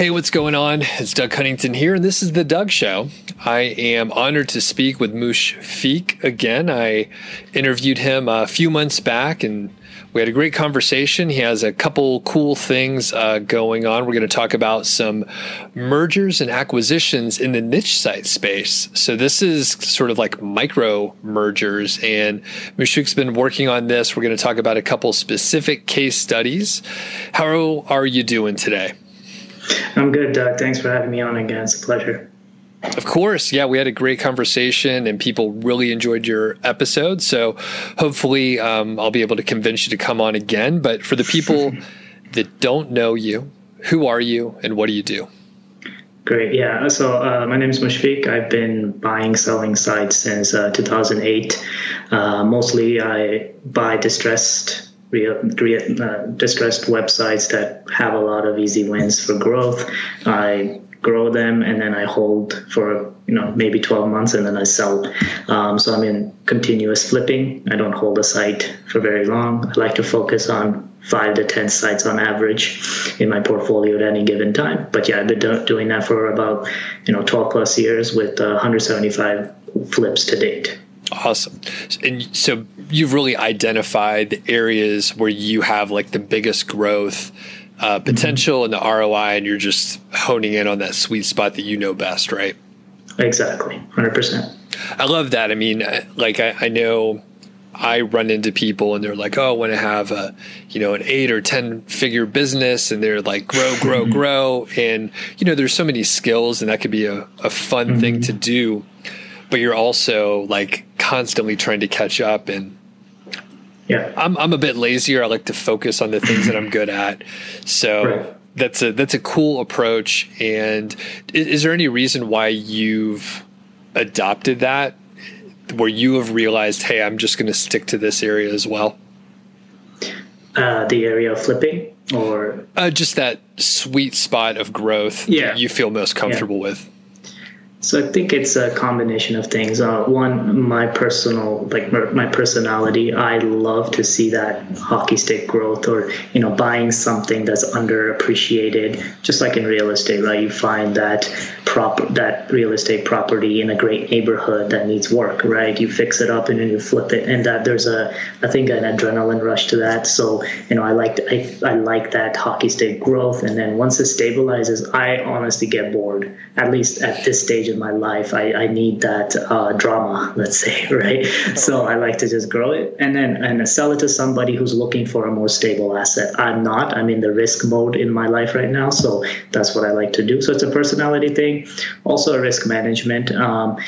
Hey, what's going on? It's Doug Huntington here, and this is The Doug Show. I am honored to speak with Mushfiq again. I interviewed him a few months back, and we had a great conversation. He has a couple cool things uh, going on. We're going to talk about some mergers and acquisitions in the niche site space. So, this is sort of like micro mergers, and Mushfiq's been working on this. We're going to talk about a couple specific case studies. How are you doing today? I'm good, Doug. Thanks for having me on again. It's a pleasure. Of course. Yeah, we had a great conversation and people really enjoyed your episode. So hopefully um, I'll be able to convince you to come on again. But for the people that don't know you, who are you and what do you do? Great. Yeah. So uh, my name is Mushfiq. I've been buying, selling sites since uh, 2008. Uh, mostly I buy distressed real, real uh, distressed websites that have a lot of easy wins for growth. I grow them and then I hold for you know maybe 12 months and then I sell. Um, so I'm in continuous flipping. I don't hold a site for very long. I like to focus on five to 10 sites on average in my portfolio at any given time. But yeah, I've been do- doing that for about you know 12 plus years with uh, 175 flips to date. Awesome. And so you've really identified the areas where you have like the biggest growth uh, mm-hmm. potential mm-hmm. and the ROI, and you're just honing in on that sweet spot that you know best, right? Exactly, 100%. I love that. I mean, uh, like, I, I know I run into people and they're like, "Oh, I want to have a, you know, an eight or ten figure business," and they're like, "Grow, grow, grow," and you know, there's so many skills, and that could be a, a fun mm-hmm. thing to do but you're also like constantly trying to catch up and yeah. I'm, I'm a bit lazier. I like to focus on the things that i'm good at. So right. that's a that's a cool approach. And is, is there any reason why you've adopted that? Where you have realized hey i'm just going to stick to this area as well? Uh, the area of flipping or? Uh, just that sweet spot of growth yeah. you feel most comfortable yeah. with so I think it's a combination of things. Uh, one, my personal, like my personality, I love to see that hockey stick growth, or you know, buying something that's underappreciated. Just like in real estate, right? You find that prop that real estate property in a great neighborhood that needs work, right? You fix it up and then you flip it, and that there's a, I think, an adrenaline rush to that. So you know, I like I, I like that hockey stick growth, and then once it stabilizes, I honestly get bored. At least at this stage in my life. I, I need that uh, drama, let's say, right? So I like to just grow it and then and sell it to somebody who's looking for a more stable asset. I'm not. I'm in the risk mode in my life right now, so that's what I like to do. So it's a personality thing, also a risk management. Um,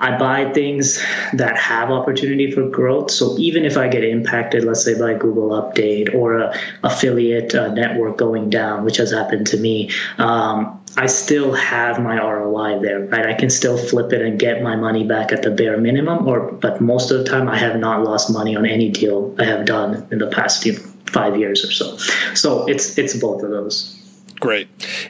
I buy things that have opportunity for growth. So even if I get impacted, let's say by Google update or a affiliate uh, network going down, which has happened to me, um, I still have my ROI there, right? I can still flip it and get my money back at the bare minimum, or but most of the time I have not lost money on any deal I have done in the past five years or so. So it's it's both of those. Great.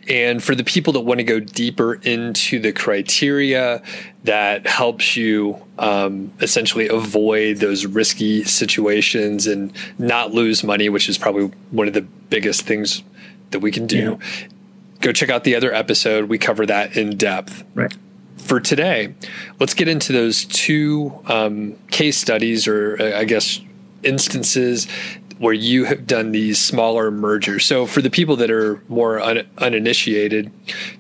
And for the people that want to go deeper into the criteria that helps you um, essentially avoid those risky situations and not lose money, which is probably one of the biggest things that we can do, yeah go check out the other episode. We cover that in depth. Right. For today, let's get into those two um, case studies, or uh, I guess instances where you have done these smaller mergers. So, for the people that are more un- uninitiated,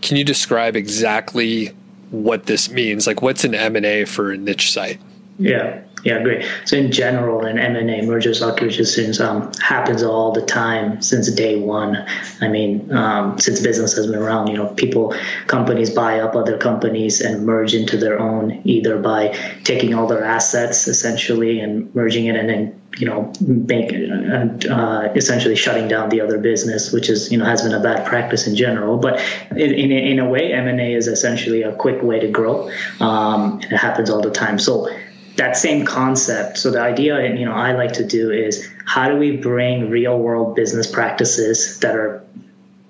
can you describe exactly what this means? Like, what's an M and A for a niche site? Yeah. Yeah, great. So in general, in M&A, mergers acquisitions um, happens all the time since day one. I mean, um, since business has been around, you know, people, companies buy up other companies and merge into their own, either by taking all their assets essentially and merging it, and then you know, make uh, essentially shutting down the other business, which is you know has been a bad practice in general. But in in, in a way, M and A is essentially a quick way to grow. Um, it happens all the time. So that same concept. So the idea, you know, I like to do is how do we bring real world business practices that are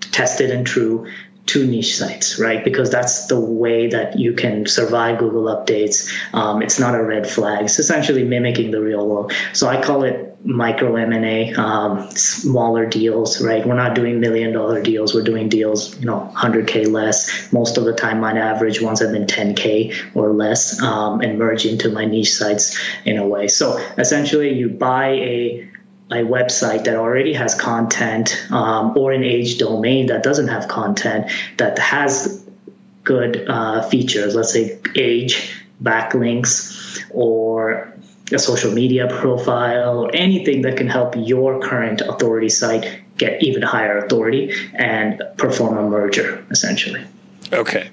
tested and true to niche sites, right? Because that's the way that you can survive Google updates. Um, it's not a red flag. It's essentially mimicking the real world. So I call it micro M&A, um, smaller deals, right? We're not doing million dollar deals. We're doing deals, you know, 100K less. Most of the time, my average ones have been 10K or less um, and merge into my niche sites in a way. So essentially, you buy a a website that already has content um, or an age domain that doesn't have content that has good uh, features, let's say age, backlinks, or a social media profile or anything that can help your current authority site get even higher authority and perform a merger essentially. Okay,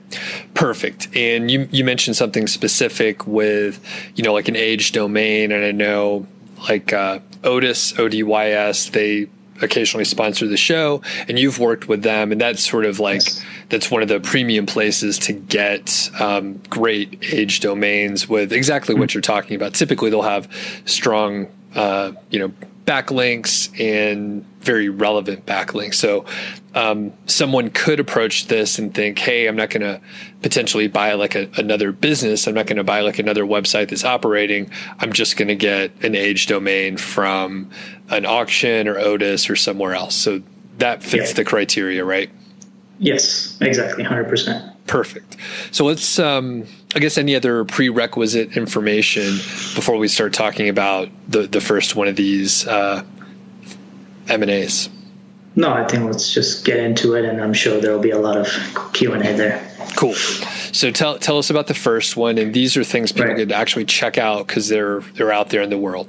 perfect. And you you mentioned something specific with you know like an age domain, and I know like uh, Otis ODYS they occasionally sponsor the show, and you've worked with them, and that's sort of like yes. that's one of the premium places to get um, great age domains with exactly what mm-hmm. you're talking about. Typically, they'll have strong, uh, you know, backlinks and very relevant backlinks. So um, someone could approach this and think, hey, I'm not going to potentially buy like a, another business. I'm not going to buy like another website that's operating. I'm just going to get an age domain from an auction or ODYS or somewhere else. So that fits yeah. the criteria, right? Yes, exactly, 100%. Perfect. So let's, um, I guess, any other prerequisite information before we start talking about the, the first one of these uh, M&As? No, I think let's just get into it, and I'm sure there will be a lot of Q and A there. Cool. So tell tell us about the first one, and these are things people right. could actually check out because they're they're out there in the world.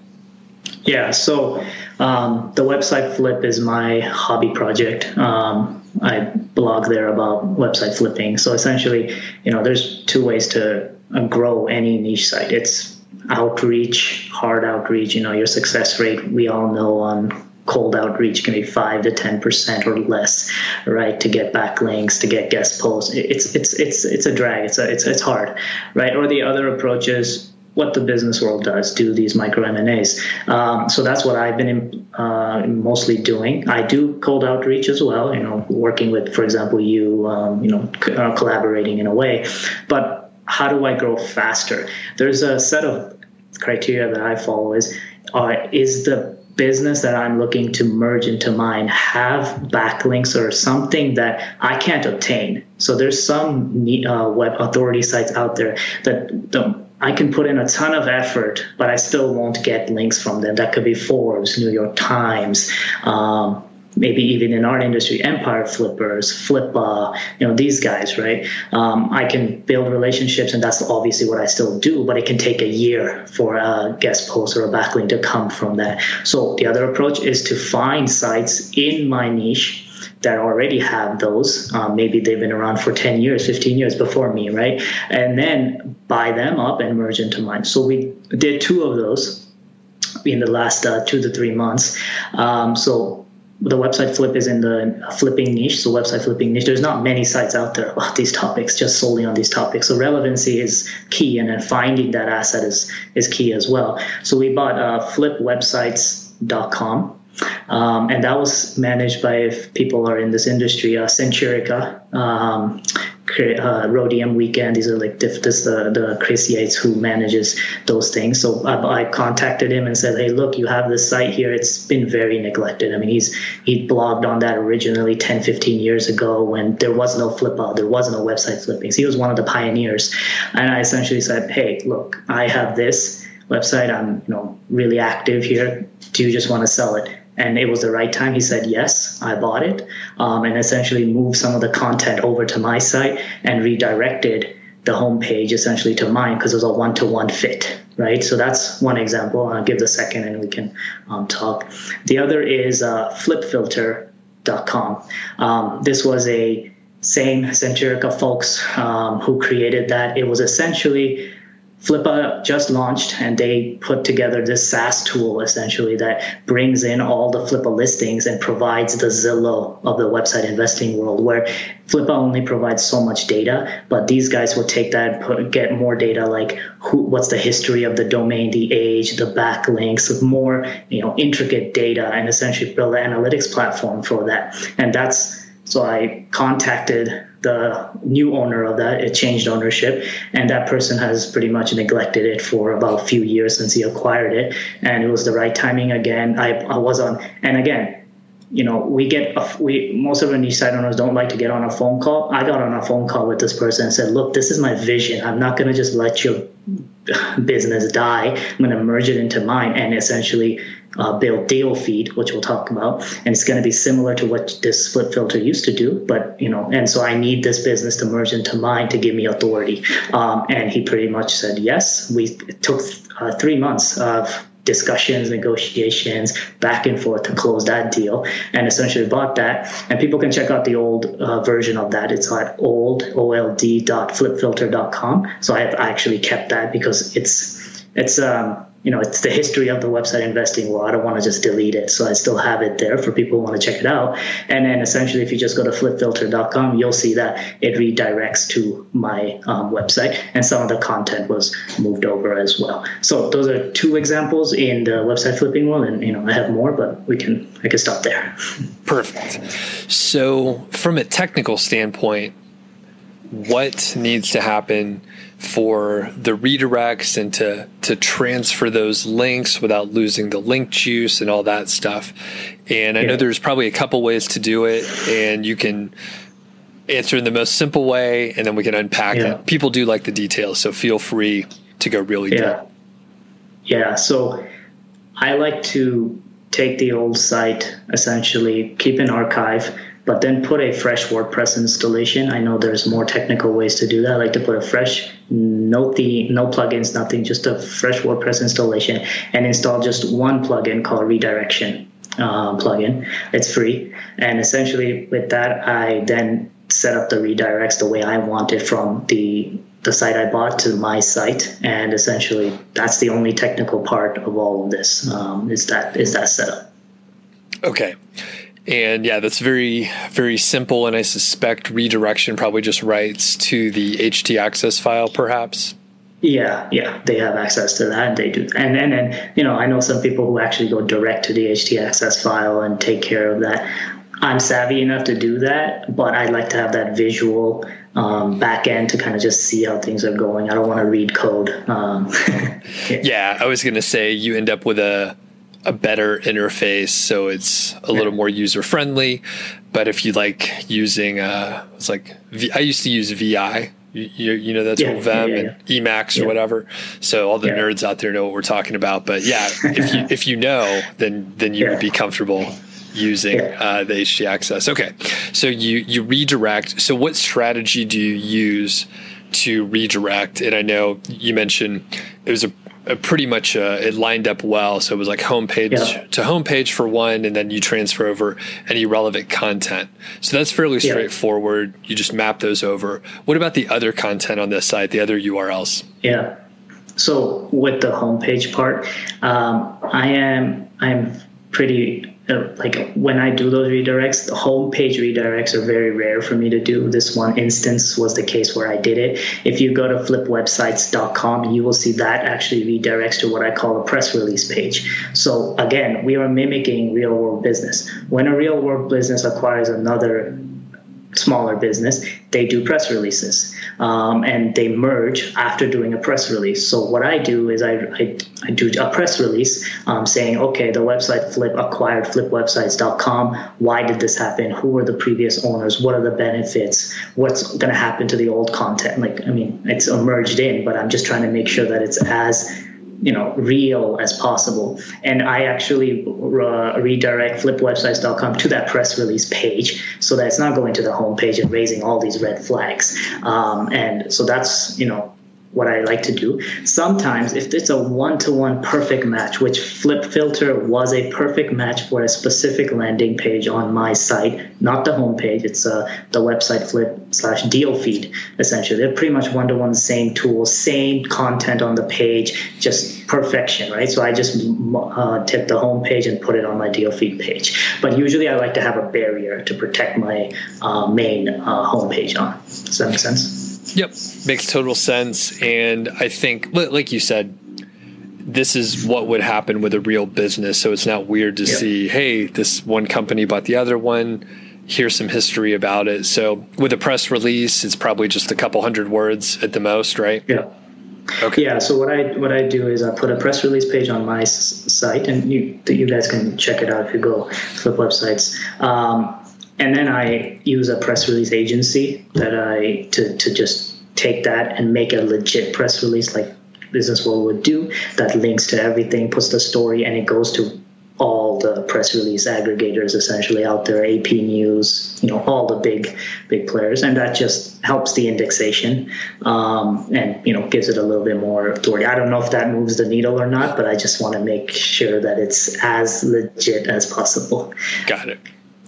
Yeah. So um, the website flip is my hobby project. Um, I blog there about website flipping. So essentially, you know, there's two ways to uh, grow any niche site. It's outreach, hard outreach. You know, your success rate we all know on cold outreach can be five to ten percent or less, right? To get backlinks, to get guest posts, it's it's it's it's a drag. It's a, it's it's hard, right? Or the other approach is what the business world does, do these micro M and A's. Um, so that's what I've been uh, mostly doing. I do cold outreach as well, you know, working with, for example, you, um, you know, c- uh, collaborating in a way. But how do I grow faster? There's a set of criteria that I follow. Is uh, is the business that I'm looking to merge into mine have backlinks or something that I can't obtain. So there's some uh, web authority sites out there that don't, I can put in a ton of effort, but I still won't get links from them. That could be Forbes, New York Times, um, maybe even in our industry, Empire Flippers, Flippa, you know, these guys, right? Um, I can build relationships, and that's obviously what I still do, but it can take a year for a guest post or a backlink to come from that. So the other approach is to find sites in my niche that already have those. Um, maybe they've been around for 10 years, 15 years before me, right? And then buy them up and merge into mine. So we did two of those in the last uh, two to three months. Um, so the website flip is in the flipping niche, so website flipping niche. There's not many sites out there about these topics, just solely on these topics. So relevancy is key, and then finding that asset is is key as well. So we bought uh, flipwebsites.com. Um, and that was managed by if people are in this industry, uh, Centurica, um, uh, Rhodium Weekend. These are like this the the Chris Yates who manages those things. So I, I, contacted him and said, "Hey, look, you have this site here. It's been very neglected. I mean, he's he blogged on that originally 10, 15 years ago when there was no Flippa, there was no website flipping. So he was one of the pioneers. And I essentially said, "Hey, look, I have this." website i'm you know really active here do you just want to sell it and it was the right time. He said yes. I bought it um, and essentially moved some of the content over to my site and redirected the homepage essentially to mine because it was a one-to-one fit, right? So that's one example. I'll give the second and we can um, talk. The other is uh, flipfilter.com. Um, this was a same Centurica folks um, who created that. It was essentially Flippa just launched and they put together this SaaS tool essentially that brings in all the Flippa listings and provides the Zillow of the website investing world where Flippa only provides so much data, but these guys will take that and put, get more data like who, what's the history of the domain, the age, the backlinks, more you know intricate data and essentially build an analytics platform for that. And that's So I contacted the new owner of that. It changed ownership, and that person has pretty much neglected it for about a few years since he acquired it. And it was the right timing again. I, I was on, and again, you know, we get a, we most of our niche site owners don't like to get on a phone call. I got on a phone call with this person and said, "Look, this is my vision. I'm not going to just let your business die. I'm going to merge it into mine and essentially uh, build deal feed, which we'll talk about, and it's going to be similar to what this flip filter used to do. But you know, and so I need this business to merge into mine to give me authority. Um, and he pretty much said yes. We took uh, three months of discussions, negotiations, back and forth to close that deal, and essentially bought that. And people can check out the old uh, version of that. It's at old old.flipfilter.com. So I have actually kept that because it's it's um you know, it's the history of the website investing Well, I don't want to just delete it. So I still have it there for people who want to check it out. And then essentially, if you just go to flipfilter.com, you'll see that it redirects to my um, website and some of the content was moved over as well. So those are two examples in the website flipping world. And, you know, I have more, but we can, I can stop there. Perfect. So from a technical standpoint, what needs to happen for the redirects and to to transfer those links without losing the link juice and all that stuff. And I yeah. know there's probably a couple ways to do it, and you can answer in the most simple way, and then we can unpack yeah. it. People do like the details, so feel free to go really yeah. deep. Yeah. So I like to take the old site, essentially keep an archive but then put a fresh WordPress installation. I know there's more technical ways to do that. I like to put a fresh, no the no plugins, nothing, just a fresh WordPress installation, and install just one plugin called Redirection uh, plugin. It's free, and essentially with that, I then set up the redirects the way I want it from the the site I bought to my site, and essentially that's the only technical part of all of this. Um, is that is that setup? Okay. And yeah, that's very, very simple. And I suspect redirection probably just writes to the htaccess file, perhaps. Yeah, yeah, they have access to that. They do, and and and you know, I know some people who actually go direct to the htaccess file and take care of that. I'm savvy enough to do that, but I like to have that visual um, back end to kind of just see how things are going. I don't want to read code. Um, yeah. yeah, I was going to say you end up with a a better interface, so it's a little more user friendly. But if you like using, uh, it's like v- I used to use VI. You, you know that's yeah, Vim yeah, yeah, and Emacs or whatever. So all the nerds out there know what we're talking about. But yeah, if you if you know, then then you would be comfortable using uh, the htaccess. Okay, so you you redirect. So what strategy do you use to redirect? And I know you mentioned it was a pretty much uh, it lined up well. So it was like homepage yeah. to homepage for one, and then you transfer over any relevant content. So that's fairly yeah. straightforward. You just map those over. What about the other content on this site, the other URLs? Yeah. So with the homepage part, um, I am I'm pretty like when I do those redirects, the homepage redirects are very rare for me to do. This one instance was the case where I did it. If you go to flipwebsites.com, you will see that actually redirects to what I call a press release page. So again, we are mimicking real world business. When a real world business acquires another smaller business, they do press releases um, and they merge after doing a press release. So what I do is I, I, I do a press release um, saying, okay, the website Flip acquired flipwebsites.com. Why did this happen? Who were the previous owners? What are the benefits? What's going to happen to the old content? Like, I mean, it's merged in, but I'm just trying to make sure that it's as you know real as possible. And i actually uh, redirect flipwebsites.com to that press release page so that it's not going to the home page and raising all these red flags. Um, and so that's you know what I like to do. Sometimes, if it's a one to one perfect match, which Flip Filter was a perfect match for a specific landing page on my site, not the homepage, it's uh, the website flip slash deal feed, essentially. They're pretty much one to one, same tool, same content on the page, just perfection, right? So I just uh, tip the homepage and put it on my deal feed page. But usually I like to have a barrier to protect my uh, main uh, homepage on. Does that make sense? Yep, makes total sense. And I think, like you said, this is what would happen with a real business. So it's not weird to see, hey, this one company bought the other one. Here's some history about it. So with a press release, it's probably just a couple hundred words at the most, right? Yeah. Okay. Yeah. So what I what I do is I put a press release page on my s- site, and you you guys can check it out if you go flip websites. Um, and then I use a press release agency that I to to just take that and make a legit press release like Business World would do that links to everything, puts the story, and it goes to all the press release aggregators essentially out there, AP News, you know, all the big big players, and that just helps the indexation um, and you know gives it a little bit more authority. I don't know if that moves the needle or not, but I just want to make sure that it's as legit as possible. Got it.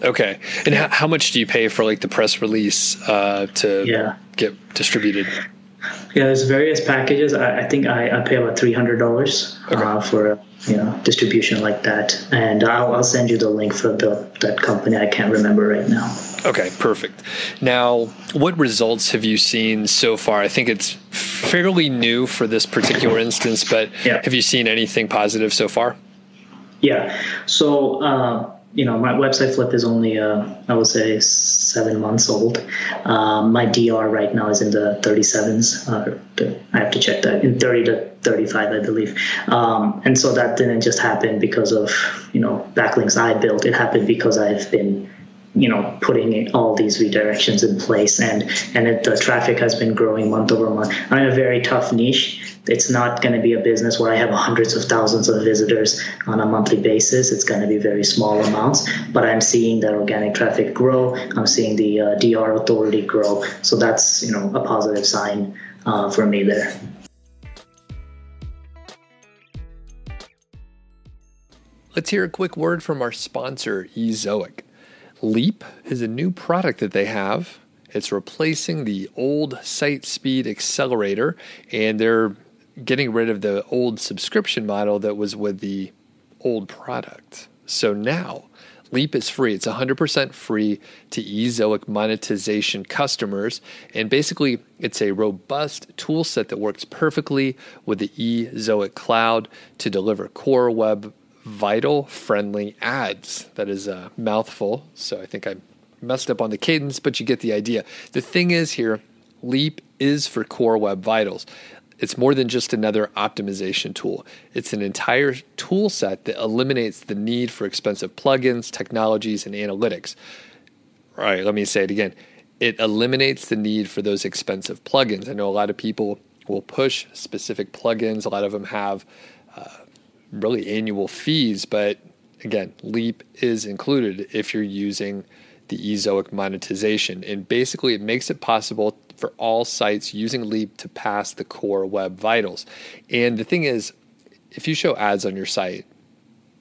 Okay. And how, how much do you pay for like the press release uh, to yeah. get distributed? Yeah, there's various packages. I, I think I, I, pay about three hundred dollars okay. uh, for you know distribution like that, and I'll, I'll send you the link for the that company. I can't remember right now. Okay, perfect. Now, what results have you seen so far? I think it's fairly new for this particular instance, but yeah. have you seen anything positive so far? Yeah. So. Uh, you know, my website flip is only, uh, I would say, seven months old. Um, my DR right now is in the 37s. Uh, I have to check that in 30 to 35, I believe. Um, and so that didn't just happen because of, you know, backlinks I built. It happened because I've been you know putting all these redirections in place and and it, the traffic has been growing month over month i'm in a very tough niche it's not going to be a business where i have hundreds of thousands of visitors on a monthly basis it's going to be very small amounts but i'm seeing that organic traffic grow i'm seeing the uh, dr authority grow so that's you know a positive sign uh, for me there Let's hear a quick word from our sponsor, Ezoic. Leap is a new product that they have. It's replacing the old site speed accelerator, and they're getting rid of the old subscription model that was with the old product. So now, Leap is free. It's 100% free to Ezoic monetization customers. And basically, it's a robust tool set that works perfectly with the Ezoic cloud to deliver core web vital friendly ads. That is a mouthful. So I think I messed up on the cadence, but you get the idea. The thing is here, Leap is for Core Web Vitals. It's more than just another optimization tool. It's an entire tool set that eliminates the need for expensive plugins, technologies, and analytics. All right, let me say it again. It eliminates the need for those expensive plugins. I know a lot of people will push specific plugins. A lot of them have uh, really annual fees, but again, Leap is included if you're using the Ezoic monetization. And basically, it makes it possible for all sites using Leap to pass the core web vitals. And the thing is, if you show ads on your site,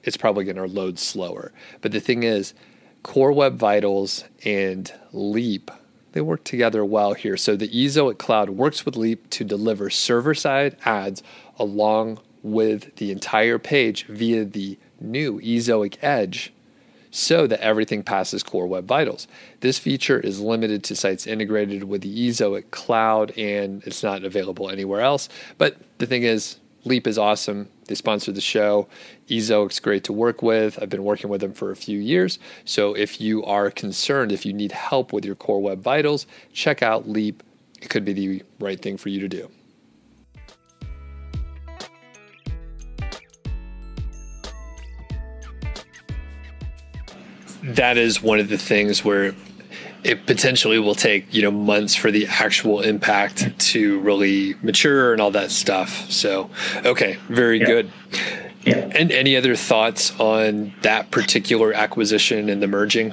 it's probably going to load slower. But the thing is, Core Web Vitals and Leap, they work together well here. So the Ezoic Cloud works with Leap to deliver server side ads along with the entire page via the new Ezoic Edge so that everything passes Core Web Vitals. This feature is limited to sites integrated with the Ezoic cloud and it's not available anywhere else. But the thing is, Leap is awesome. They sponsor the show. Ezoic's great to work with. I've been working with them for a few years. So if you are concerned, if you need help with your Core Web Vitals, check out Leap. It could be the right thing for you to do. That is one of the things where it potentially will take you know months for the actual impact to really mature and all that stuff. So, okay, very yeah. good. Yeah. And any other thoughts on that particular acquisition and the merging?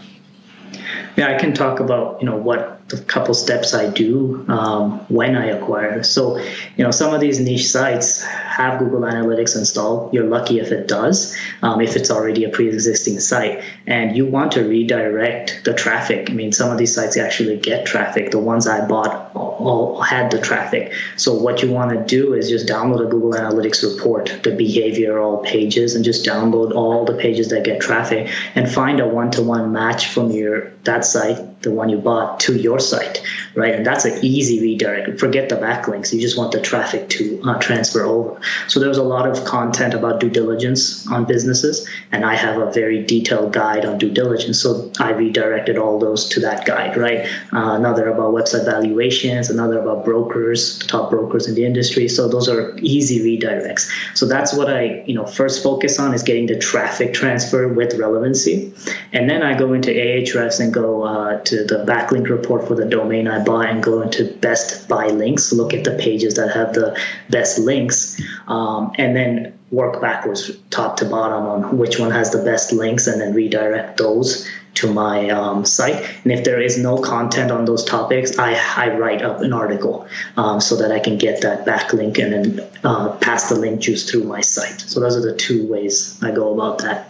Yeah, I can talk about you know what the couple steps I do um, when I acquire. So, you know, some of these niche sites have Google Analytics installed. You're lucky if it does, um, if it's already a pre-existing site, and you want to redirect the traffic. I mean, some of these sites actually get traffic. The ones I bought all had the traffic. So what you want to do is just download a Google Analytics report, the behavioral pages, and just download all the pages that get traffic and find a one-to-one match from your that site, the one you bought, to your site, right? And that's an easy redirect. Forget the backlinks. You just want the traffic to uh, transfer over. So there was a lot of content about due diligence on businesses, and I have a very detailed guide on due diligence. So I redirected all those to that guide, right? Uh, another about website valuations, another about brokers, top brokers in the industry. So those are easy redirects. So that's what I, you know, first focus on is getting the traffic transfer with relevancy, and then I go into Ahrefs and go uh, to the backlink report for the domain I bought and go into best by links, look at the pages that have the best links, um, and then work backwards top to bottom on which one has the best links and then redirect those to my um, site. And if there is no content on those topics, I, I write up an article um, so that I can get that backlink and then uh, pass the link juice through my site. So those are the two ways I go about that.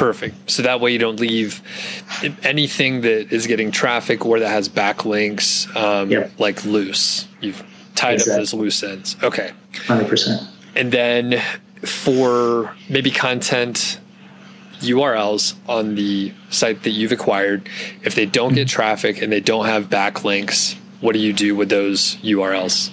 Perfect. So that way you don't leave anything that is getting traffic or that has backlinks um, yep. like loose. You've tied exactly. up those loose ends. Okay. 100%. And then for maybe content URLs on the site that you've acquired, if they don't get mm-hmm. traffic and they don't have backlinks, what do you do with those URLs?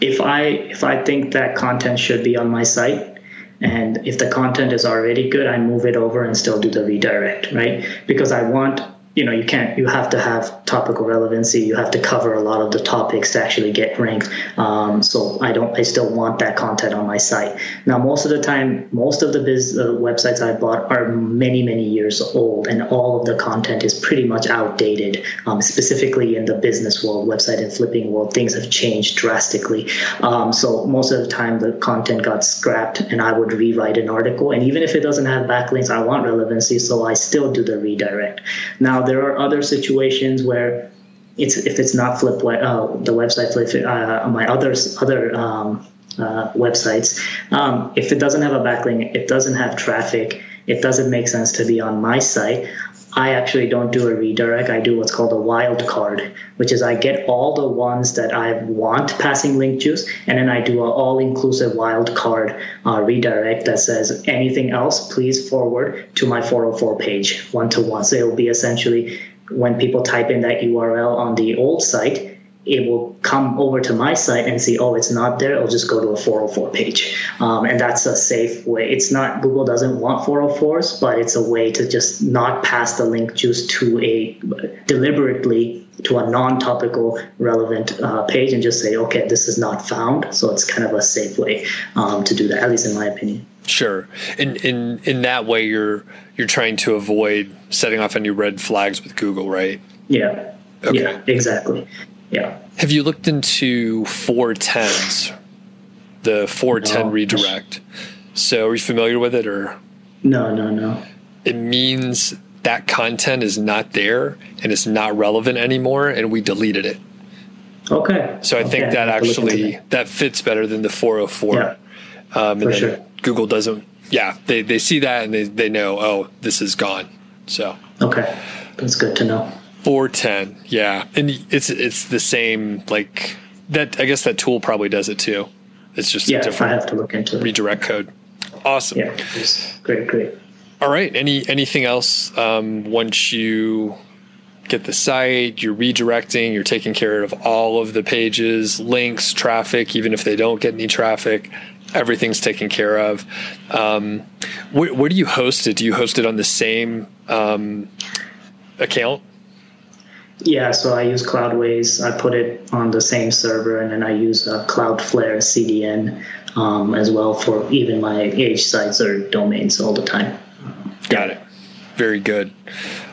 If I if I think that content should be on my site, and if the content is already good, I move it over and still do the redirect, right? Because I want you know you can't you have to have topical relevancy. You have to cover a lot of the topics to actually get ranked. Um, so i don't i still want that content on my site. Now most of the time most of the biz uh, websites i bought are many many years old and all of the content is pretty much outdated. Um, specifically in the business world website and flipping world things have changed drastically. Um, so most of the time the content got scrapped and i would rewrite an article. And even if it doesn't have backlinks i want relevancy so i still do the redirect. Now there are other situations where it's if it's not flip uh, the website flip uh, my other other um, uh, websites um, if it doesn't have a backlink it doesn't have traffic it doesn't make sense to be on my site I actually don't do a redirect. I do what's called a wildcard, which is I get all the ones that I want passing link juice, and then I do an all-inclusive wildcard uh, redirect that says anything else, please forward to my 404 page one to one. So it will be essentially when people type in that URL on the old site, it will come over to my site and see, oh, it's not there. It'll just go to a 404 page. Um, and that's a safe way. It's not, Google doesn't want 404s, but it's a way to just not pass the link juice to a deliberately to a non-topical relevant uh, page and just say, okay, this is not found. So it's kind of a safe way um, to do that, at least in my opinion. Sure. In in in that way, you're you're trying to avoid setting off any red flags with Google, right? Yeah. Okay. Yeah. Exactly. Yeah. Have you looked into 410s? The 410 no. redirect. So are you familiar with it or? No, no, no. It means that content is not there and it's not relevant anymore and we deleted it. Okay. So I okay. think that actually that fits better than the 404. Yeah. Um, and For then sure. Google doesn't yeah, they, they see that and they, they know, oh, this is gone. So Okay. That's good to know. 410 yeah. And it's it's the same like that i guess that tool probably does it too. It's just yeah, a different I have to look into it. redirect code. Awesome. Yeah great great. All right. Any anything else um, once you get the site you're redirecting you're taking care of all of the pages links traffic even if they don't get any traffic everything's taken care of. Um, where, where, do you host it? Do you host it on the same um, account yeah, so I use Cloudways. I put it on the same server, and then I use a Cloudflare CDN um, as well for even my H sites or domains all the time. Got it. Very good.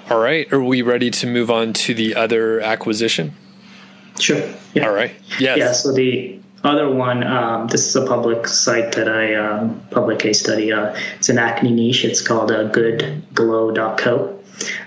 All right. Are we ready to move on to the other acquisition? Sure. Yeah. All right. Yes. Yeah. So the other one, um, this is a public site that I um, public case study. Uh, it's an acne niche. It's called uh, goodglow.co.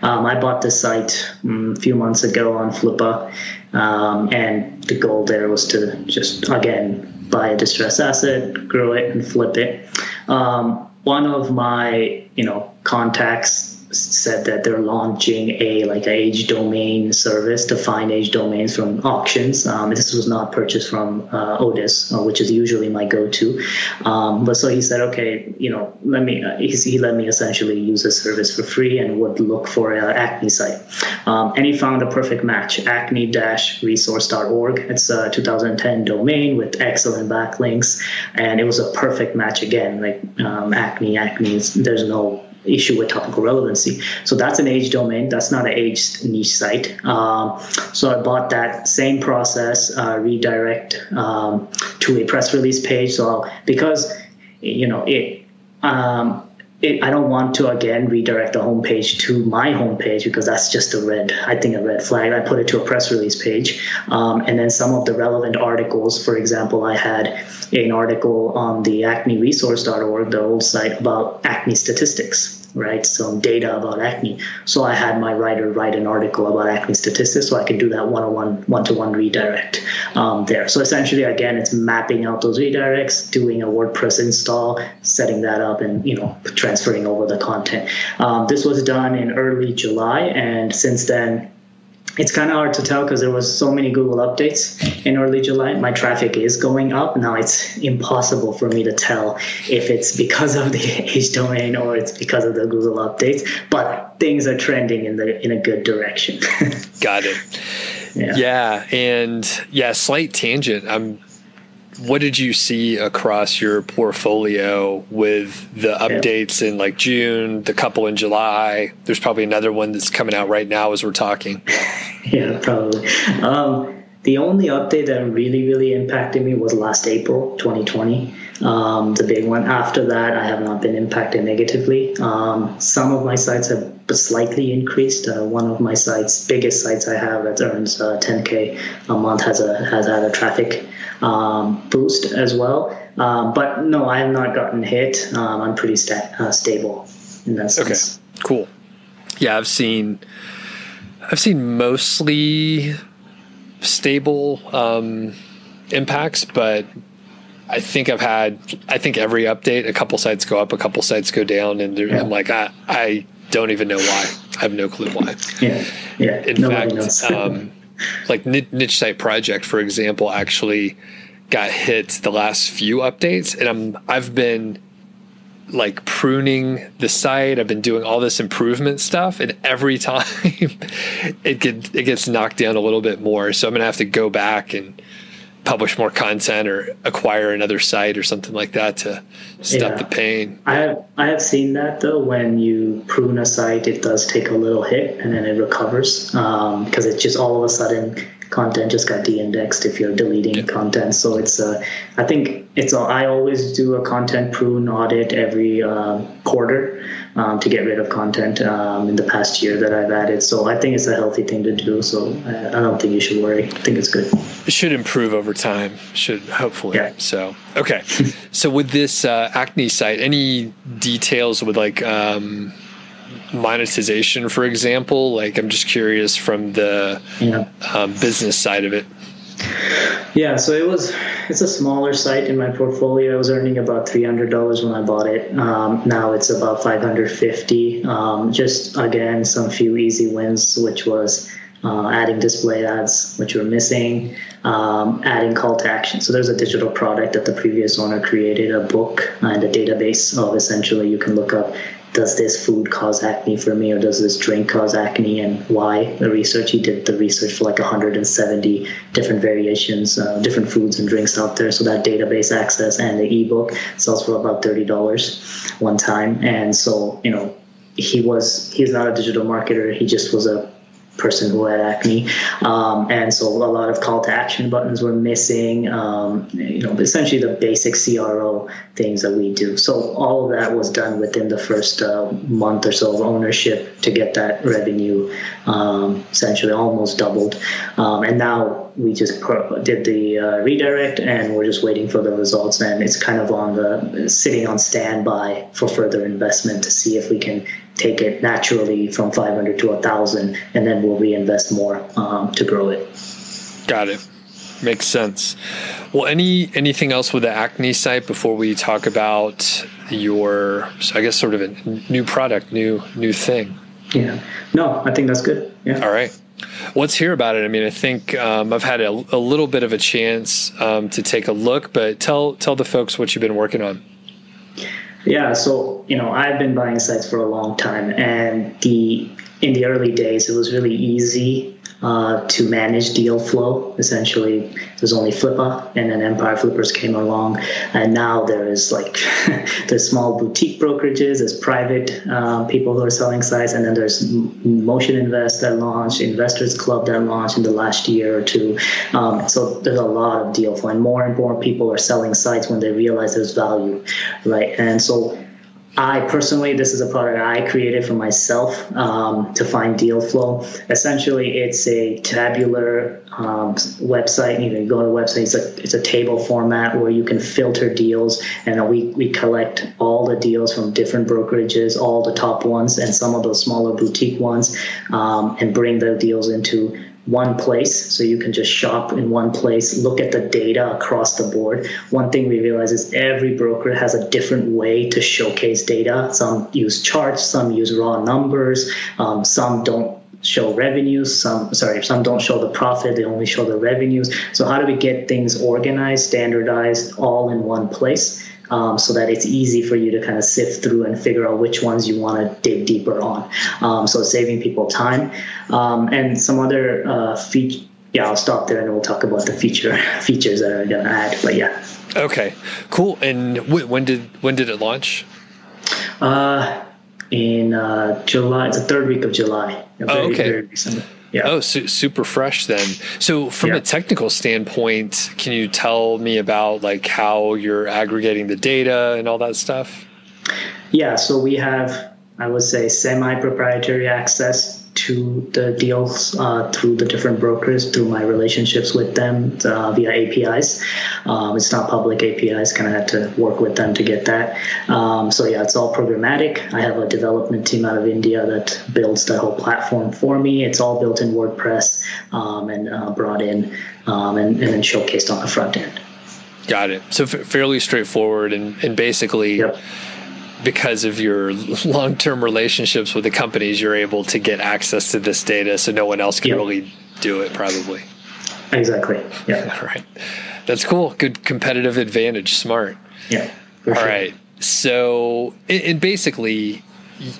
Um, I bought this site um, a few months ago on Flippa, um, and the goal there was to just again buy a distressed asset, grow it, and flip it. Um, one of my you know contacts said that they're launching a like age domain service to find age domains from auctions. Um, this was not purchased from uh, ODYS, uh, which is usually my go-to. Um, but so he said, okay, you know, let me. Uh, he, he, let me essentially use the service for free and would look for an Acne site. Um, and he found a perfect match: acne-resource.org. It's a 2010 domain with excellent backlinks, and it was a perfect match again. Like um, acne, acne. There's no issue with topical relevancy. So that's an age domain. That's not an age niche site. Um, so I bought that same process, uh, redirect um, to a press release page. So because you know it. Um, it, I don't want to again redirect the homepage to my homepage because that's just a red, I think a red flag. I put it to a press release page, um, and then some of the relevant articles. For example, I had an article on the acneresource.org, the old site about acne statistics right? Some data about acne. So I had my writer write an article about acne statistics, so I could do that one-on-one, one-to-one redirect um, there. So essentially, again, it's mapping out those redirects, doing a WordPress install, setting that up, and you know, transferring over the content. Um, this was done in early July, and since then it's kind of hard to tell because there was so many Google updates in early July. My traffic is going up now. It's impossible for me to tell if it's because of the age domain or it's because of the Google updates. But things are trending in the in a good direction. Got it. Yeah. yeah, and yeah, slight tangent. I'm what did you see across your portfolio with the updates yeah. in like June, the couple in July? There's probably another one that's coming out right now as we're talking. yeah, probably. Um, the only update that really, really impacted me was last April 2020. Um, the big one. After that, I have not been impacted negatively. Um, some of my sites have slightly increased. Uh, one of my sites, biggest sites I have that earns uh, 10k a month, has a has had a traffic um, boost as well. Um, but no, I have not gotten hit. Um, I'm pretty sta- uh, stable in that sense. Okay, cool. Yeah, I've seen I've seen mostly stable um, impacts, but I think I've had I think every update a couple sites go up, a couple sites go down, and yeah. I'm like I I don't even know why. I have no clue why. Yeah, yeah. In Nobody fact, um, like niche site project, for example, actually got hit the last few updates, and I'm I've been like pruning the site. I've been doing all this improvement stuff, and every time it get it gets knocked down a little bit more. So I'm gonna have to go back and publish more content or acquire another site or something like that to stop yeah. the pain. I have I have seen that though. When you prune a site, it does take a little hit and then it recovers because um, it just all of a sudden content just got de-indexed if you're deleting yeah. content. So it's uh, I think it's a, I always do a content prune audit every uh, quarter um, to get rid of content um, in the past year that I've added. So I think it's a healthy thing to do. So I, I don't think you should worry. I think it's good. It should improve over time. Should hopefully. Yeah. So okay. so with this uh, acne site, any details with like. Um, monetization, for example? Like, I'm just curious from the yeah. um, business side of it. Yeah, so it was. It's a smaller site in my portfolio. I was earning about three hundred dollars when I bought it. Um, now it's about five hundred fifty. Um, just again, some few easy wins, which was uh, adding display ads, which were missing, um, adding call to action. So there's a digital product that the previous owner created, a book and a database of essentially you can look up does this food cause acne for me or does this drink cause acne and why? The research he did the research for like 170 different variations uh, different foods and drinks out there. So that database access and the ebook sells for about $30 one time. And so you know he was he's not a digital marketer. He just was a person who had acne, um, and so a lot of call to action buttons were missing. Um, you know, essentially the basic CRO things that we do. So all of that was done within the first uh, month or so of ownership to get that revenue um, essentially almost doubled, um, and now we just did the uh, redirect and we're just waiting for the results and it's kind of on the sitting on standby for further investment to see if we can take it naturally from 500 to 1000 and then we'll reinvest more um, to grow it got it Makes sense. Well, any anything else with the Acne site before we talk about your, I guess, sort of a new product, new new thing? Yeah. No, I think that's good. Yeah. All right. Let's hear about it. I mean, I think um, I've had a, a, little bit of a chance um, to take a look, but tell tell the folks what you've been working on. Yeah, so you know, I've been buying sites for a long time, and the in the early days, it was really easy uh, to manage deal flow. Essentially, there's only Flippa, and then Empire Flippers came along, and now there is like there's small boutique brokerages, there's private uh, people who are selling sites, and then there's Motion Invest that launched, Investors Club that launched in the last year or two. Um, so there's a lot of deal flow, and more and more people are selling sites when they realize there's value, right? And so I personally, this is a product I created for myself um, to find deal flow. Essentially, it's a tabular um, website. You can go to the website. It's a it's a table format where you can filter deals, and we we collect all the deals from different brokerages, all the top ones, and some of those smaller boutique ones, um, and bring the deals into one place. So you can just shop in one place look at the data across the board. One thing we realize is every broker has a different way to showcase data. Some use charts some use raw numbers um, some don't show revenues some sorry some don't show the profit they only show the revenues so how do we get things organized standardized all in one place um, so that it's easy for you to kind of sift through and figure out which ones you want to dig deeper on. Um, so saving people time um, and some other uh, feature. Yeah, I'll stop there and we'll talk about the feature features that are going to add. But yeah. Okay, cool. And w- when did when did it launch? Uh, in uh, July, it's the third week of July. Oh, very, oh, okay. Yeah. Oh, su- super fresh then. So, from yeah. a technical standpoint, can you tell me about like how you're aggregating the data and all that stuff? Yeah. So we have, I would say, semi-proprietary access to the deals uh, through the different brokers through my relationships with them uh, via APIs. Um, it's not public APIs, kind of had to work with them to get that. Um, so yeah, it's all programmatic. I have a development team out of India that builds the whole platform for me. It's all built in WordPress um, and uh, brought in um, and, and then showcased on the front end. Got it. So f- fairly straightforward and, and basically. Yep because of your long-term relationships with the companies, you're able to get access to this data, so no one else can yep. really do it. Probably. Exactly. Yeah. All right. That's cool. Good competitive advantage. Smart. Yeah. All sure. right. So, and basically,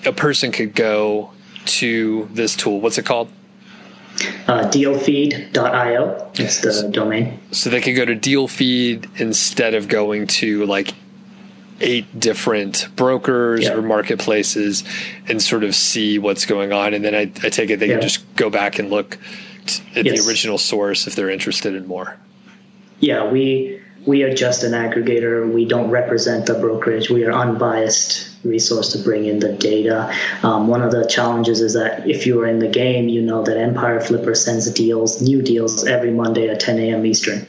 a person could go to this tool. What's it called? Uh, dealfeed.io. It's the domain. So they could go to dealfeed instead of going to like eight different brokers yeah. or marketplaces and sort of see what's going on. And then I, I take it they yeah. can just go back and look at yes. the original source if they're interested in more. Yeah, we we are just an aggregator. We don't represent the brokerage. We are unbiased resource to bring in the data. Um, one of the challenges is that if you are in the game, you know that Empire Flipper sends deals, new deals every Monday at 10 a.m. Eastern.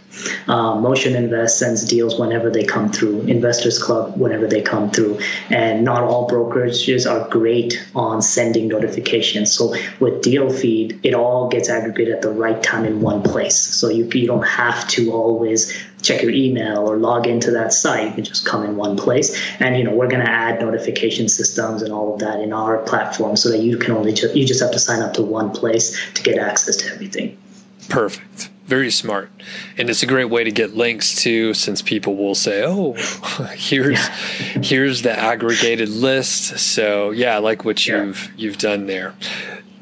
Um, Motion Invest sends deals whenever they come through. Investors Club whenever they come through, and not all brokerages are great on sending notifications. So with Deal Feed, it all gets aggregated at the right time in one place. So you you don't have to always check your email or log into that site. You can just come in one place. And you know, we're going to add notification systems and all of that in our platform so that you can only ju- you just have to sign up to one place to get access to everything. Perfect. Very smart. And it's a great way to get links to since people will say, "Oh, here's yeah. here's the aggregated list." So, yeah, I like what you've yeah. you've done there.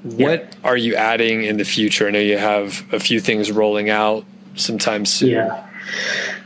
What yeah. are you adding in the future? I know you have a few things rolling out sometime soon. Yeah.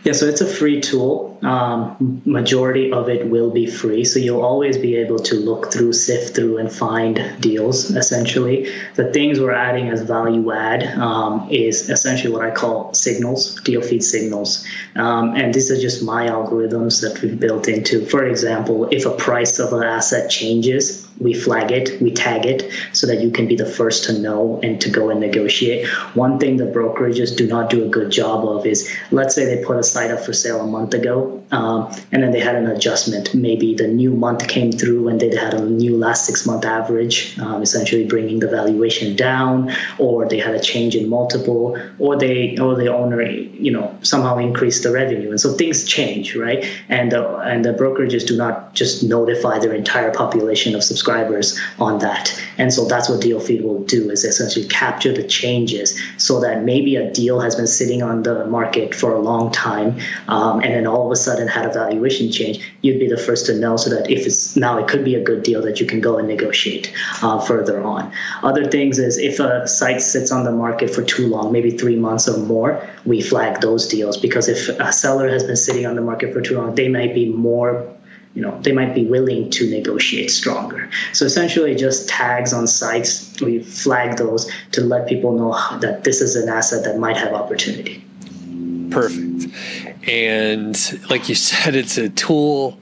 Yeah, so it's a free tool. Um, majority of it will be free, so you'll always be able to look through, sift through, and find deals. Essentially, the things we're adding as value add um, is essentially what I call signals, deal feed signals, um, and these are just my algorithms that we've built into. For example, if a price of an asset changes, we flag it, we tag it so that you can be the first to know and to go and negotiate. One thing the brokerages do not do a good job of is let's say they put a site up for sale a month ago um, and then they had an adjustment. Maybe the new month came through and they had a new last six month average, um, essentially bringing the valuation down, or they had a change in multiple, or they or the owner you know somehow increased the revenue. And so things change, right? And uh, and the brokerages do not just notify their entire population of subscribers subscribers on that. And so that's what DealFeed will do is essentially capture the changes so that maybe a deal has been sitting on the market for a long time um, and then all of a sudden had a valuation change. You'd be the first to know so that if it's now it could be a good deal that you can go and negotiate uh, further on. Other things is if a site sits on the market for too long, maybe three months or more, we flag those deals because if a seller has been sitting on the market for too long, they might be more you know they might be willing to negotiate stronger. So essentially just tags on sites. We flag those to let people know that this is an asset that might have opportunity. Perfect. And like you said it's a tool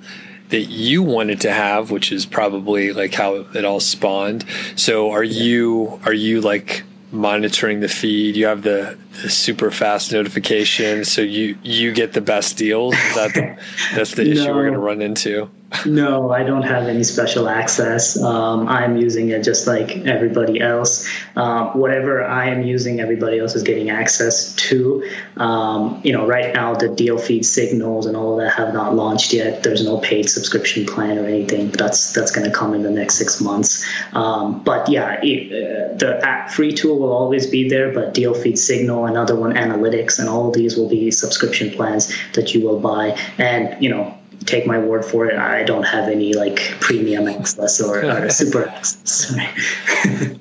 that you wanted to have which is probably like how it all spawned. So are you are you like monitoring the feed. You have the, the, super fast notification so you you get the best deals. Is that the, that's the no. issue we're going to run into? no, I don't have any special access. Um, I'm using it just like everybody else. Um, whatever I am using, everybody else is getting access to. Um, you know, right now the deal feed signals and all of that have not launched yet. There's no paid subscription plan or anything. That's that's going to come in the next six months. Um, but yeah, it, uh, the app free tool will always be there, but deal feed Signal, another one, Analytics, and all these will be subscription plans that you will buy. And you know, take my word for it. I don't have any like premium access or, or super access.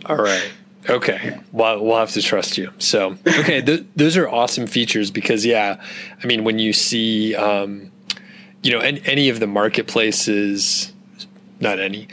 All right. Okay. Well, we'll have to trust you. So, okay, th- those are awesome features because, yeah, I mean, when you see, um, you know, any, any of the marketplaces, not any,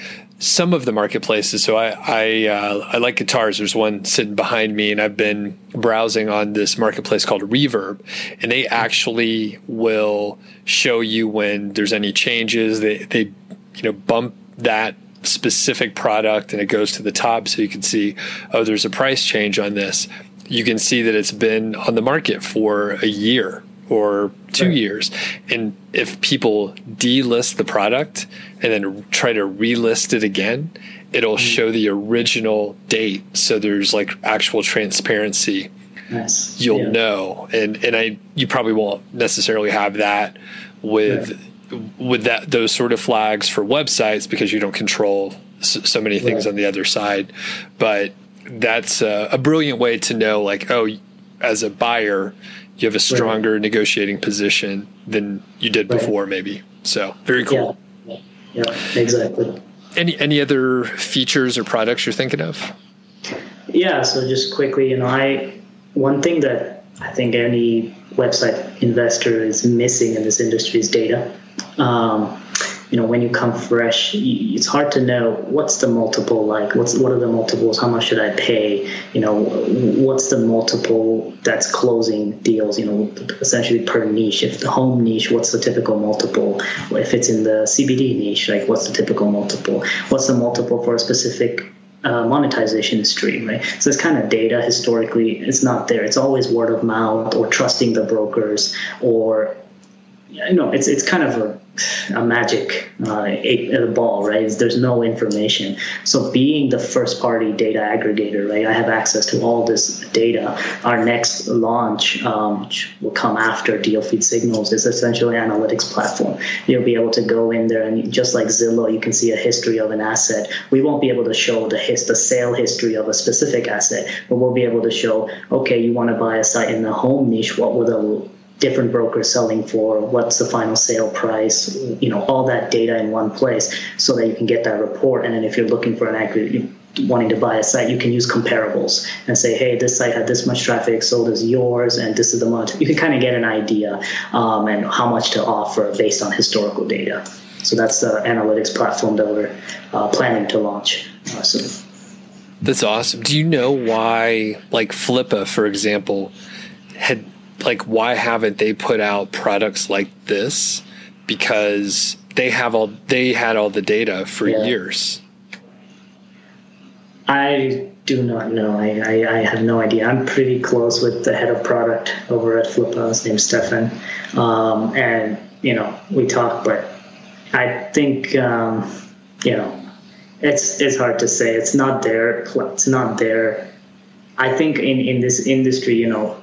some of the marketplaces. So I I, uh, I like guitars. There's one sitting behind me, and I've been browsing on this marketplace called Reverb, and they actually will show you when there's any changes. They they you know bump that specific product and it goes to the top so you can see oh there's a price change on this you can see that it's been on the market for a year or two right. years. And if people delist the product and then try to relist it again, it'll mm-hmm. show the original date. So there's like actual transparency. Nice. You'll yeah. know. And and I you probably won't necessarily have that with right. with that those sort of flags for websites because you don't control so, so many things right. on the other side. But that's a, a brilliant way to know like oh as a buyer you have a stronger right. negotiating position than you did right. before, maybe. So very cool. Yeah. yeah, exactly. Any any other features or products you're thinking of? Yeah, so just quickly, you know, I one thing that I think any website investor is missing in this industry is data. Um, you know, when you come fresh, it's hard to know what's the multiple like. What's what are the multiples? How much should I pay? You know, what's the multiple that's closing deals? You know, essentially per niche. If the home niche, what's the typical multiple? If it's in the CBD niche, like what's the typical multiple? What's the multiple for a specific uh, monetization stream, right? So this kind of data historically it's not there. It's always word of mouth or trusting the brokers or you know, it's it's kind of a a magic uh, a ball, right? There's no information. So being the first party data aggregator, right? I have access to all this data. Our next launch, um, which will come after DealFeed Signals, is essentially an analytics platform. You'll be able to go in there and just like Zillow, you can see a history of an asset. We won't be able to show the his, the sale history of a specific asset, but we'll be able to show, okay, you want to buy a site in the home niche. What would the different brokers selling for, what's the final sale price, you know, all that data in one place so that you can get that report. And then if you're looking for an accurate, wanting to buy a site, you can use comparables and say, hey, this site had this much traffic, so does yours, and this is the amount. You can kind of get an idea um, and how much to offer based on historical data. So that's the analytics platform that we're uh, planning to launch uh, soon. That's awesome. Do you know why, like Flippa, for example, had like why haven't they put out products like this because they have all they had all the data for yeah. years I do not know. I, I, I, have no idea. I'm pretty close with the head of product over at Flippa. His name's Stefan. Um, and, you know, we talk, but I think, um, you know, it's, it's hard to say. It's not there. It's not there. I think in, in this industry, you know,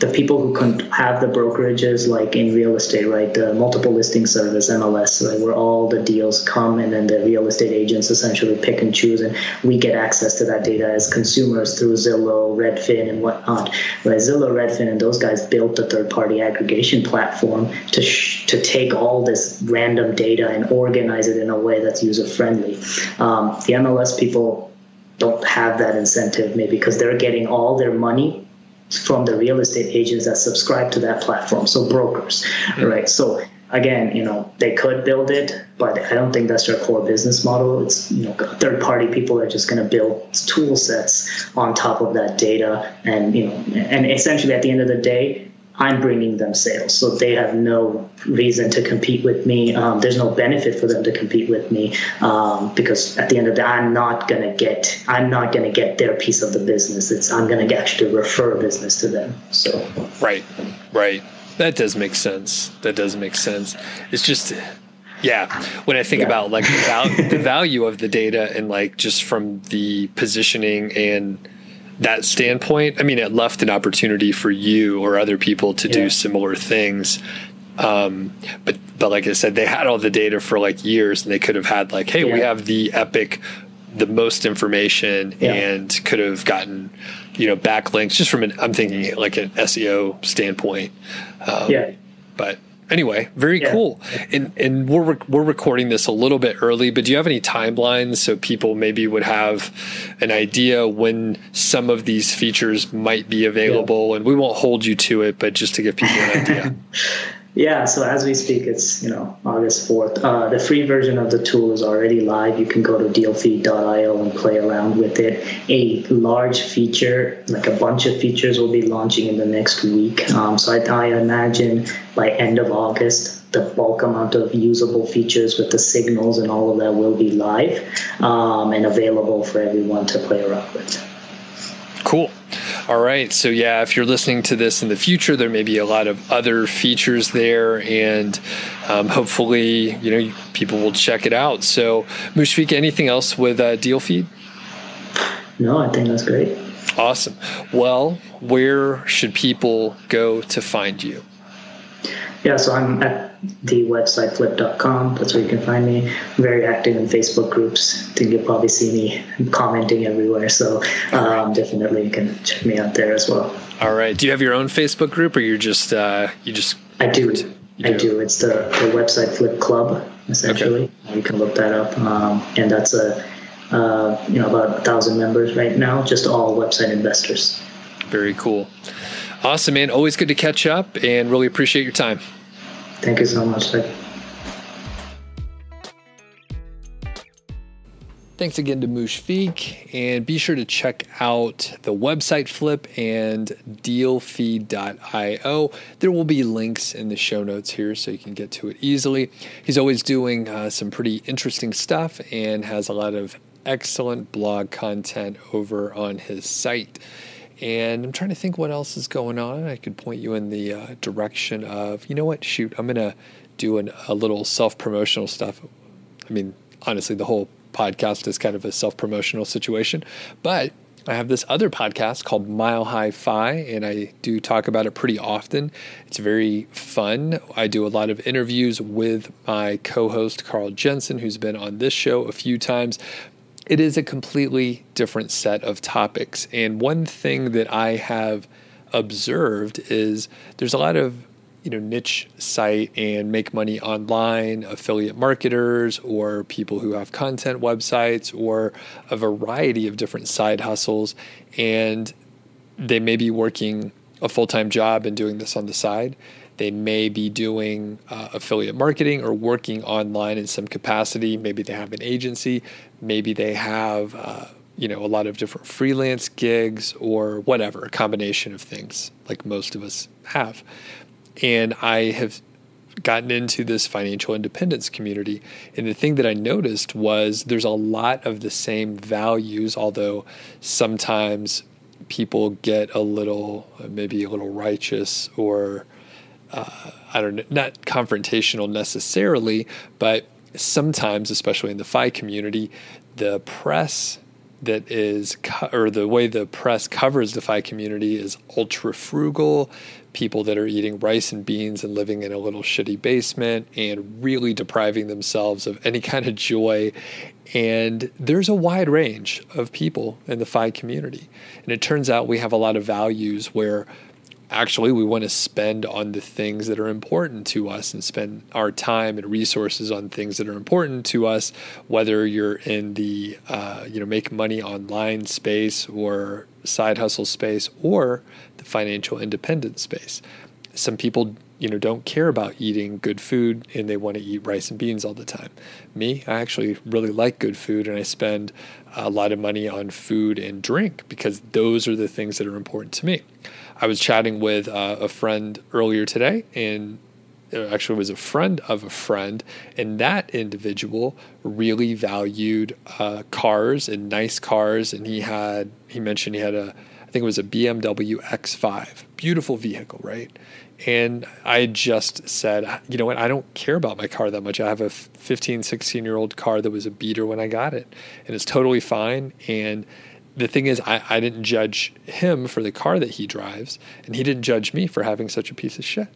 the people who can have the brokerages like in real estate, right? The multiple listing service, MLS, right, where all the deals come and then the real estate agents essentially pick and choose, and we get access to that data as consumers through Zillow, Redfin, and whatnot. Right? Zillow, Redfin, and those guys built a third-party aggregation platform to sh- to take all this random data and organize it in a way that's user-friendly. Um, the MLS people don't have that incentive maybe because they're getting all their money from the real estate agents that subscribe to that platform. So brokers, mm-hmm. right? So again, you know, they could build it, but I don't think that's their core business model. It's you know, third party people are just going to build tool sets on top of that data, and you know, and essentially at the end of the day, I'm bringing them sales, so they have no reason to compete with me. Um, there's no benefit for them to compete with me um, because at the end of the day, I'm not gonna get I'm not gonna get their piece of the business. It's I'm gonna actually refer business to them. So right, right. That does make sense. That does make sense. It's just yeah when i think yeah. about like the, val- the value of the data and like just from the positioning and that standpoint, I mean, it left an opportunity for you or other people to yeah. do similar things. Um, but but like I said, they had all the data for like years, and they could have had like, hey, yeah. we have the epic, the most information, yeah. and could have gotten you know backlinks just from an I'm thinking like an SEO standpoint. Um, yeah. But Anyway, very yeah. cool. And and we're we're recording this a little bit early, but do you have any timelines so people maybe would have an idea when some of these features might be available? Yeah. And we won't hold you to it, but just to give people an idea. Yeah, so as we speak, it's you know August fourth. Uh, the free version of the tool is already live. You can go to dealfeed.io and play around with it. A large feature, like a bunch of features, will be launching in the next week. Um, so I, I imagine by end of August, the bulk amount of usable features with the signals and all of that will be live um, and available for everyone to play around with. Cool. All right. So, yeah, if you're listening to this in the future, there may be a lot of other features there, and um, hopefully, you know, people will check it out. So, Mushfiq, anything else with uh, Deal Feed? No, I think that's great. Awesome. Well, where should people go to find you? Yeah, so I'm at the website flip.com. That's where you can find me. I'm very active in Facebook groups. I think you'll probably see me commenting everywhere. So um, definitely you can check me out there as well. All right. Do you have your own Facebook group, or you're just uh, you just? I do. I do. It's the, the website Flip Club essentially. Okay. You can look that up, um, and that's a uh, you know about a thousand members right now, just all website investors. Very cool. Awesome, man. Always good to catch up and really appreciate your time. Thank you so much. Thanks again to Mushfiq, and be sure to check out the website Flip and dealfeed.io. There will be links in the show notes here so you can get to it easily. He's always doing uh, some pretty interesting stuff and has a lot of excellent blog content over on his site. And I'm trying to think what else is going on. I could point you in the uh, direction of, you know what, shoot, I'm going to do an, a little self promotional stuff. I mean, honestly, the whole podcast is kind of a self promotional situation. But I have this other podcast called Mile High Fi, and I do talk about it pretty often. It's very fun. I do a lot of interviews with my co host, Carl Jensen, who's been on this show a few times it is a completely different set of topics. And one thing that I have observed is there's a lot of you know niche site and make money online affiliate marketers or people who have content websites or a variety of different side hustles and they may be working a full-time job and doing this on the side they may be doing uh, affiliate marketing or working online in some capacity. Maybe they have an agency. Maybe they have, uh, you know, a lot of different freelance gigs or whatever, a combination of things like most of us have. And I have gotten into this financial independence community. And the thing that I noticed was there's a lot of the same values, although sometimes people get a little, maybe a little righteous or uh, I don't know, not confrontational necessarily, but sometimes, especially in the FI community, the press that is, co- or the way the press covers the FI community is ultra frugal, people that are eating rice and beans and living in a little shitty basement and really depriving themselves of any kind of joy. And there's a wide range of people in the FI community. And it turns out we have a lot of values where actually we want to spend on the things that are important to us and spend our time and resources on things that are important to us whether you're in the uh, you know make money online space or side hustle space or the financial independence space. Some people you know don't care about eating good food and they want to eat rice and beans all the time. Me i actually really like good food and i spend a lot of money on food and drink because those are the things that are important to me I was chatting with uh, a friend earlier today, and actually was a friend of a friend, and that individual really valued uh, cars and nice cars, and he had he mentioned he had a I think it was a BMW X5, beautiful vehicle, right? And I just said, you know what? I don't care about my car that much. I have a 15, 16 year old car that was a beater when I got it, and it's totally fine. And the thing is, I, I didn't judge him for the car that he drives, and he didn't judge me for having such a piece of shit.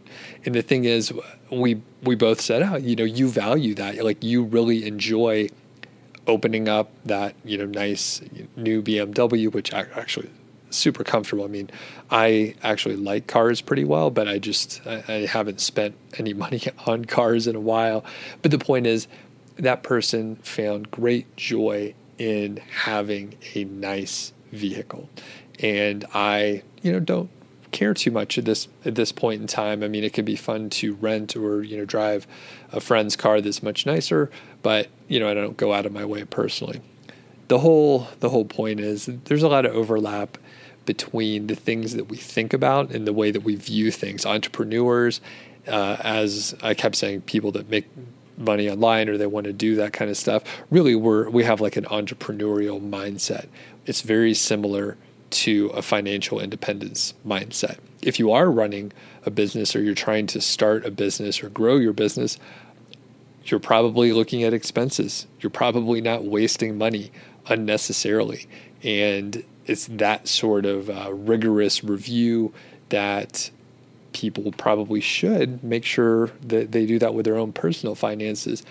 And the thing is, we we both said, "Oh, you know, you value that. Like you really enjoy opening up that you know nice new BMW, which actually super comfortable. I mean, I actually like cars pretty well, but I just I, I haven't spent any money on cars in a while. But the point is, that person found great joy in having a nice vehicle. And I, you know, don't care too much at this at this point in time. I mean, it could be fun to rent or you know drive a friend's car that's much nicer, but you know, I don't go out of my way personally. The whole the whole point is there's a lot of overlap between the things that we think about and the way that we view things. Entrepreneurs, uh, as I kept saying, people that make money online or they want to do that kind of stuff. Really, we're we have like an entrepreneurial mindset. It's very similar to a financial independence mindset. If you are running a business or you're trying to start a business or grow your business, you're probably looking at expenses. You're probably not wasting money unnecessarily. And it's that sort of uh, rigorous review that people probably should make sure that they do that with their own personal finances.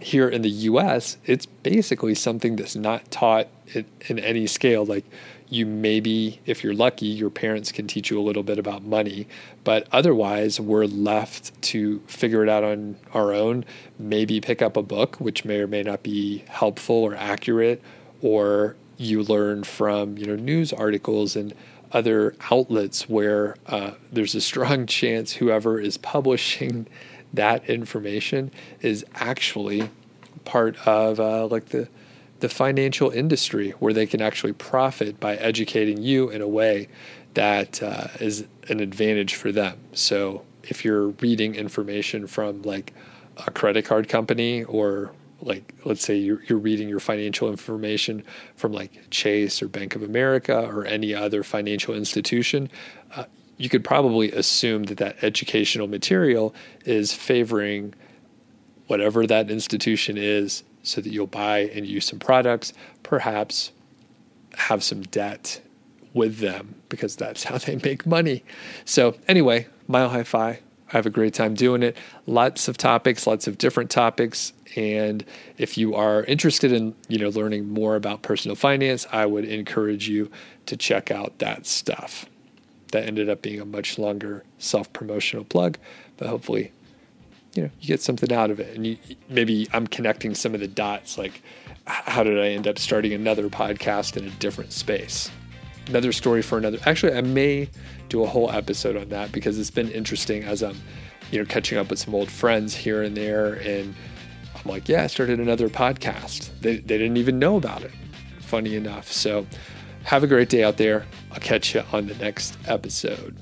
Here in the US, it's basically something that's not taught in any scale. Like, you maybe, if you're lucky, your parents can teach you a little bit about money, but otherwise, we're left to figure it out on our own. Maybe pick up a book, which may or may not be helpful or accurate, or you learn from you know news articles and other outlets where uh, there's a strong chance whoever is publishing that information is actually part of uh, like the the financial industry where they can actually profit by educating you in a way that uh, is an advantage for them. So if you're reading information from like a credit card company or like let's say you're, you're reading your financial information from like chase or bank of america or any other financial institution uh, you could probably assume that that educational material is favoring whatever that institution is so that you'll buy and use some products perhaps have some debt with them because that's how they make money. So anyway mile high fi I have a great time doing it. Lots of topics, lots of different topics. And if you are interested in, you know, learning more about personal finance, I would encourage you to check out that stuff. That ended up being a much longer self-promotional plug, but hopefully, you know, you get something out of it. And you, maybe I'm connecting some of the dots like how did I end up starting another podcast in a different space? Another story for another. Actually, I may do a whole episode on that because it's been interesting as I'm, you know, catching up with some old friends here and there and I'm like, yeah, I started another podcast. They, they didn't even know about it. Funny enough. So have a great day out there. I'll catch you on the next episode.